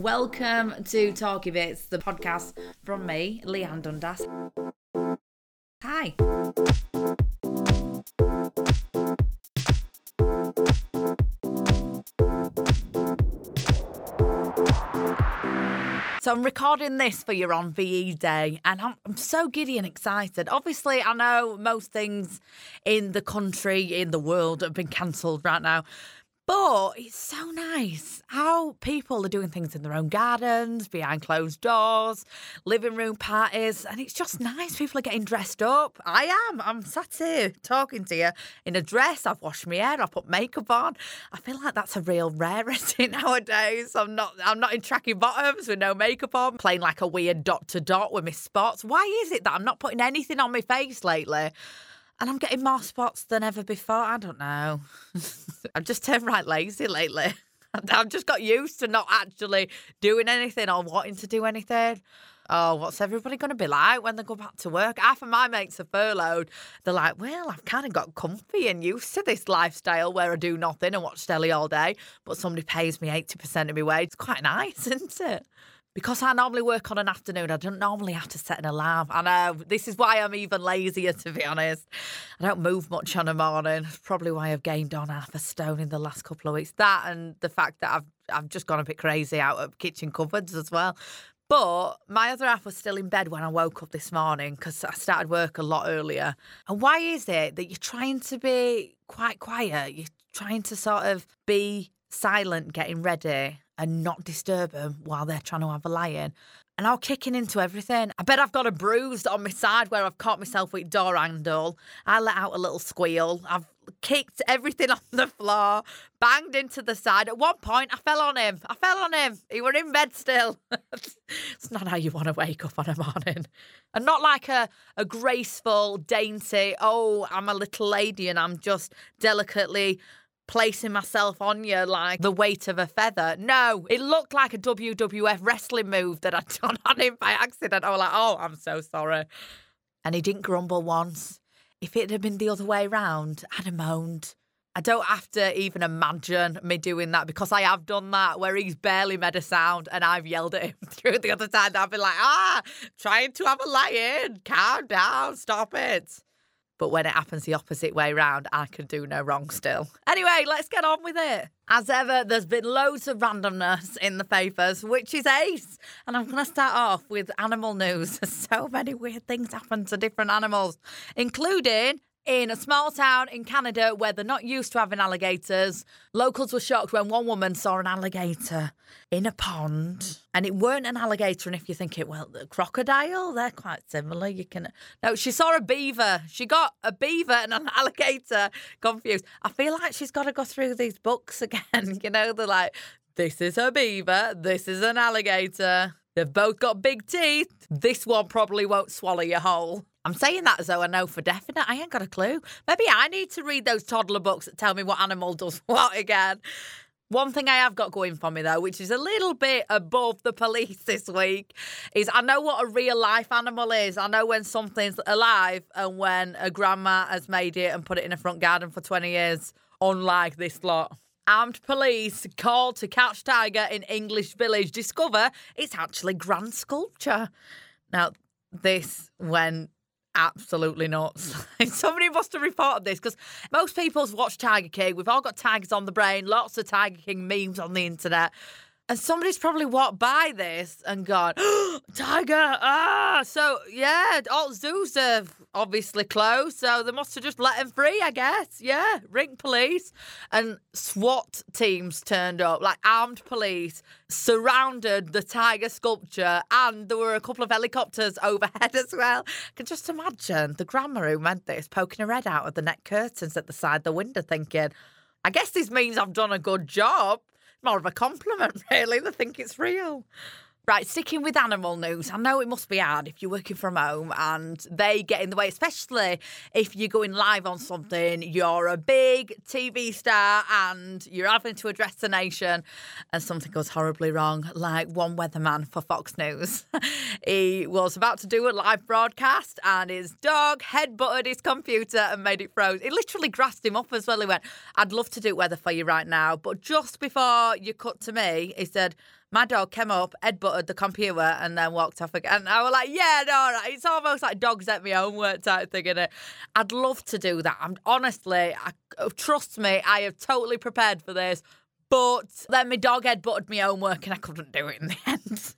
welcome to Talky Bits, the podcast from me, Leanne Dundas. Hi. So I'm recording this for your on VE day, and I'm, I'm so giddy and excited. Obviously, I know most things in the country, in the world, have been cancelled right now. But it's so nice how people are doing things in their own gardens, behind closed doors, living room parties, and it's just nice. People are getting dressed up. I am. I'm sat here talking to you in a dress. I've washed my hair. I've put makeup on. I feel like that's a real rarity nowadays. I'm not. I'm not in tracky bottoms with no makeup on, playing like a weird dot to dot with my spots. Why is it that I'm not putting anything on my face lately? And I'm getting more spots than ever before. I don't know. I've just turned right lazy lately. I've just got used to not actually doing anything or wanting to do anything. Oh, what's everybody going to be like when they go back to work? Half of my mates are furloughed. They're like, well, I've kind of got comfy and used to this lifestyle where I do nothing and watch telly all day, but somebody pays me 80% of my wage. It's quite nice, isn't it? Because I normally work on an afternoon, I don't normally have to set an alarm. I know this is why I'm even lazier, to be honest. I don't move much on a morning. It's probably why I've gained on half a stone in the last couple of weeks. That and the fact that I've I've just gone a bit crazy out of kitchen cupboards as well. But my other half was still in bed when I woke up this morning because I started work a lot earlier. And why is it that you're trying to be quite quiet? You're trying to sort of be silent, getting ready, and not disturb them while they're trying to have a lie in. And I'm kicking into everything. I bet I've got a bruise on my side where I've caught myself with door handle. I let out a little squeal. I've kicked everything on the floor, banged into the side. At one point, I fell on him. I fell on him. He were in bed still. it's not how you want to wake up on a morning. And not like a, a graceful, dainty, oh, I'm a little lady and I'm just delicately placing myself on you like the weight of a feather. No, it looked like a WWF wrestling move that I'd done on him by accident. I was like, oh, I'm so sorry. And he didn't grumble once. If it had been the other way round, I'd have moaned. I don't have to even imagine me doing that because I have done that where he's barely made a sound and I've yelled at him through the other side. I've been like, ah, trying to have a lie in. Calm down. Stop it. But when it happens the opposite way round, I can do no wrong still. Anyway, let's get on with it. As ever, there's been loads of randomness in the papers, which is ace. And I'm going to start off with animal news. so many weird things happen to different animals, including in a small town in Canada where they're not used to having alligators. Locals were shocked when one woman saw an alligator in a pond. And it weren't an alligator. And if you think it, well, the crocodile, they're quite similar. You can. No, she saw a beaver. She got a beaver and an alligator confused. I feel like she's got to go through these books again. you know, they're like, this is a beaver, this is an alligator. They've both got big teeth. This one probably won't swallow you whole. I'm saying that as though I know for definite. I ain't got a clue. Maybe I need to read those toddler books that tell me what animal does what again. One thing I have got going for me though, which is a little bit above the police this week, is I know what a real life animal is. I know when something's alive and when a grandma has made it and put it in a front garden for 20 years, unlike this lot. Armed police called to catch tiger in English village discover it's actually grand sculpture. Now, this went absolutely nuts. Somebody must have reported this because most people's watched Tiger King. We've all got tigers on the brain, lots of Tiger King memes on the internet. And somebody's probably walked by this and gone, oh, Tiger, ah. So, yeah, all zoos are obviously closed. So they must have just let him free, I guess. Yeah, ring police. And SWAT teams turned up, like armed police, surrounded the tiger sculpture. And there were a couple of helicopters overhead as well. I can just imagine the grandma who meant this poking her head out of the net curtains at the side of the window thinking, I guess this means I've done a good job more of a compliment, really. They think it's real. Right, sticking with animal news. I know it must be hard if you're working from home and they get in the way, especially if you're going live on something, you're a big TV star and you're having to address the nation and something goes horribly wrong, like one weatherman for Fox News. he was about to do a live broadcast and his dog headbutted his computer and made it froze. It literally grassed him up as well. He went, I'd love to do weather for you right now, but just before you cut to me, he said, My dog came up, headbutted the computer, and then walked off again. And I was like, yeah, no, it's almost like dogs at my homework type thing, innit? I'd love to do that. I'm honestly, I, trust me, I have totally prepared for this. But then my dog headbutted my homework and I couldn't do it in the end.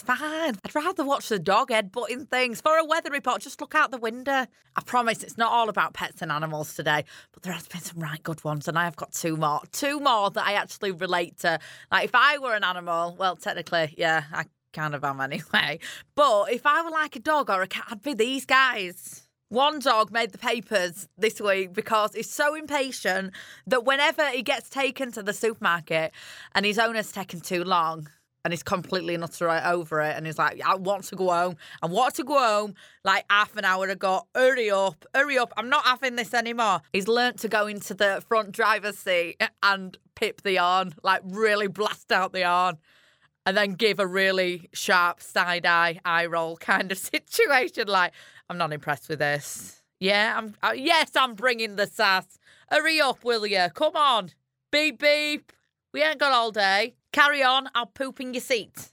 It's fine. I'd rather watch the dog headbutting things. For a weather report, just look out the window. I promise it's not all about pets and animals today, but there has been some right good ones, and I have got two more. Two more that I actually relate to. Like, if I were an animal, well, technically, yeah, I kind of am anyway. But if I were like a dog or a cat, I'd be these guys. One dog made the papers this week because he's so impatient that whenever he gets taken to the supermarket and his owner's taken too long, and he's completely and utterly over it. And he's like, I want to go home. I want to go home like half an hour ago. Hurry up, hurry up. I'm not having this anymore. He's learnt to go into the front driver's seat and pip the horn, like really blast out the horn. And then give a really sharp side eye, eye roll kind of situation. Like, I'm not impressed with this. Yeah, I'm. Uh, yes, I'm bringing the sass. Hurry up, will you? Come on. Beep, beep. We ain't got all day. Carry on, I'll poop in your seat.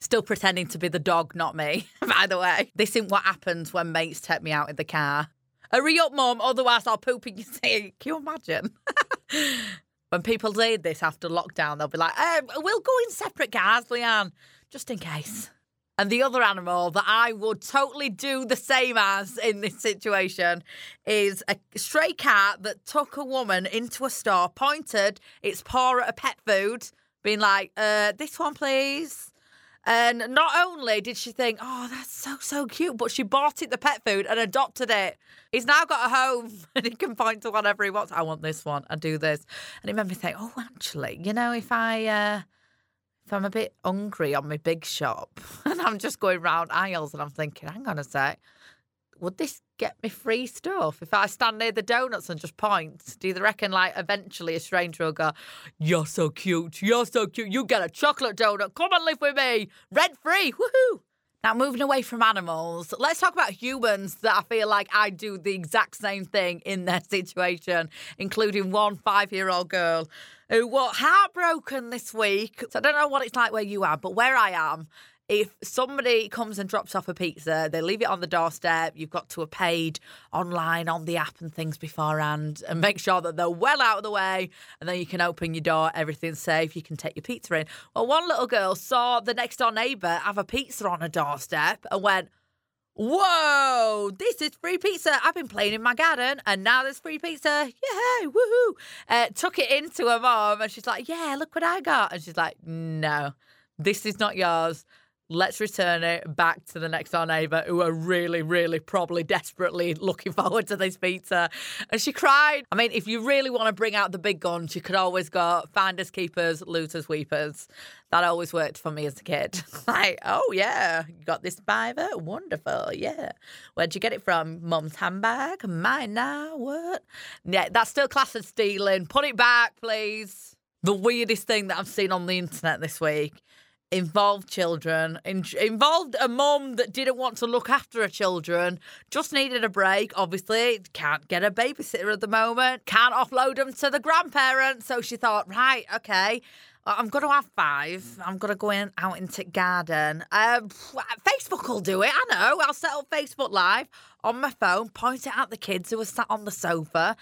Still pretending to be the dog, not me, by the way. This isn't what happens when mates take me out in the car. Hurry up, mum, otherwise I'll poop in your seat. Can you imagine? when people read this after lockdown, they'll be like, um, we'll go in separate cars, Leanne, just in case. And the other animal that I would totally do the same as in this situation is a stray cat that took a woman into a store, pointed its paw at a pet food, being like, uh, this one, please. And not only did she think, oh, that's so, so cute, but she bought it the pet food and adopted it. He's now got a home and he can point to whatever he wants. I want this one. I do this. And it made me think, oh, actually, you know, if I. Uh, if I'm a bit hungry on my big shop and I'm just going round aisles and I'm thinking, hang on a sec, would this get me free stuff if I stand near the donuts and just point? Do you reckon, like, eventually a stranger will go, You're so cute, you're so cute, you get a chocolate donut, come and live with me, rent free, woohoo! Now, moving away from animals, let's talk about humans that I feel like I do the exact same thing in their situation, including one five year old girl who was heartbroken this week. So I don't know what it's like where you are, but where I am, if somebody comes and drops off a pizza, they leave it on the doorstep. You've got to have paid online on the app and things beforehand and make sure that they're well out of the way. And then you can open your door, everything's safe, you can take your pizza in. Well, one little girl saw the next door neighbour have a pizza on a doorstep and went, Whoa, this is free pizza. I've been playing in my garden and now there's free pizza. Yay, woohoo. Uh, took it into her mom and she's like, Yeah, look what I got. And she's like, No, this is not yours let's return it back to the next door neighbour who are really, really probably desperately looking forward to this pizza. And she cried. I mean, if you really want to bring out the big guns, you could always go finders keepers, looters weepers. That always worked for me as a kid. like, oh yeah, you got this fiver? Wonderful, yeah. Where'd you get it from? Mum's handbag? Mine now? What? Yeah, that's still class as stealing. Put it back, please. The weirdest thing that I've seen on the internet this week involved children, in, involved a mum that didn't want to look after her children, just needed a break. Obviously, can't get a babysitter at the moment, can't offload them to the grandparents. So she thought, right, okay. I'm going to have five. I'm going to go in out into garden. Um, Facebook will do it. I know. I'll set up Facebook Live on my phone, point it at the kids who are sat on the sofa.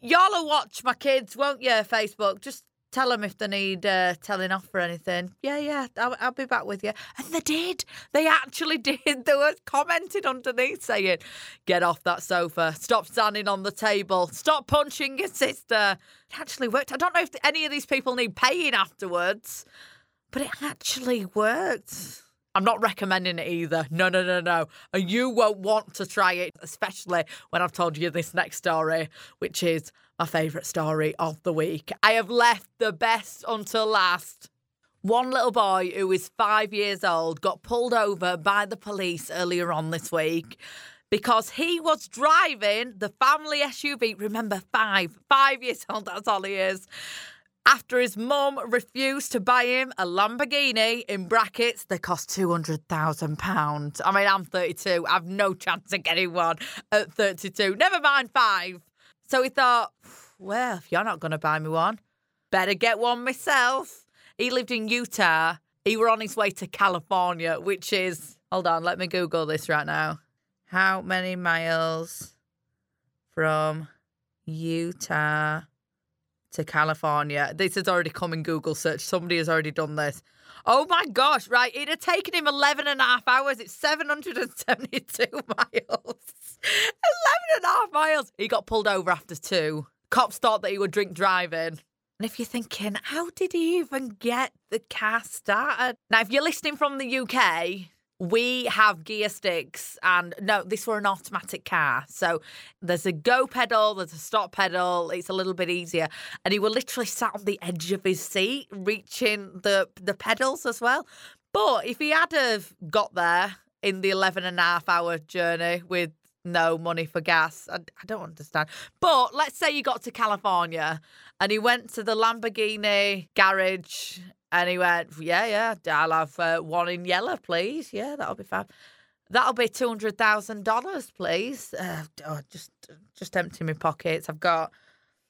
Y'all will watch my kids, won't you? Facebook. Just tell them if they need uh, telling off or anything. Yeah, yeah, I'll, I'll, be back with you. And they did. They actually did. They were commented underneath saying, get off that sofa. Stop standing on the table. Stop punching your sister. It actually worked. I don't know if any of these people need paying afterwards, but it actually worked. I'm not recommending it either. No, no, no, no. And you won't want to try it, especially when I've told you this next story, which is my favourite story of the week. I have left the best until last. One little boy who is five years old got pulled over by the police earlier on this week because he was driving the family SUV. Remember, five, five years old, that's all he is after his mum refused to buy him a Lamborghini, in brackets, they cost £200,000. I mean, I'm 32. I've no chance of getting one at 32. Never mind five. So he thought, well, if you're not going to buy me one, better get one myself. he lived in Utah. He were on his way to California, which is hold on, let me Google this right now. How many miles from Utah to California? This has already come in Google search. Somebody has already done this. Oh my gosh, right. It had taken him 11 and a half hours. It's 772 miles. 11 and a half miles. He got pulled over after two. Cops thought that he would drink driving. And if you're thinking, how did he even get the car started? Now, if you're listening from the UK, we have gear sticks and no this were an automatic car. So there's a go pedal there's a stop pedal it's a little bit easier. And he will literally sat on the edge of his seat reaching the the pedals as well. But if he had have got there in the 11 and a half hour journey with no money for gas. I, I, don't understand. But let's say you got to California and he went to the Lamborghini garage and he went, yeah, yeah, I'll have uh, one in yellow, please. Yeah, that'll be fine. That'll be two hundred thousand dollars, please. Uh, oh, just, just empty my pockets. I've got,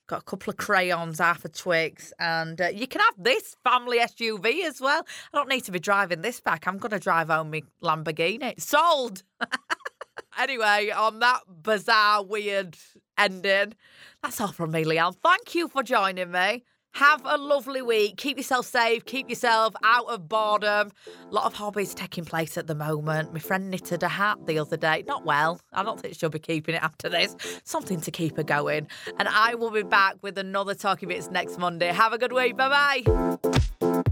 got a couple of crayons, half a Twix, and uh, you can have this family SUV as well. I don't need to be driving this back. I'm going to drive home my Lamborghini. Sold. anyway, on that bizarre, weird ending, that's all from me, Leanne. Thank you for joining me. Have a lovely week. Keep yourself safe. Keep yourself out of boredom. A lot of hobbies taking place at the moment. My friend knitted a hat the other day. Not well. I don't think she'll be keeping it after this. Something to keep her going. And I will be back with another Talking Bits next Monday. Have a good week. Bye bye.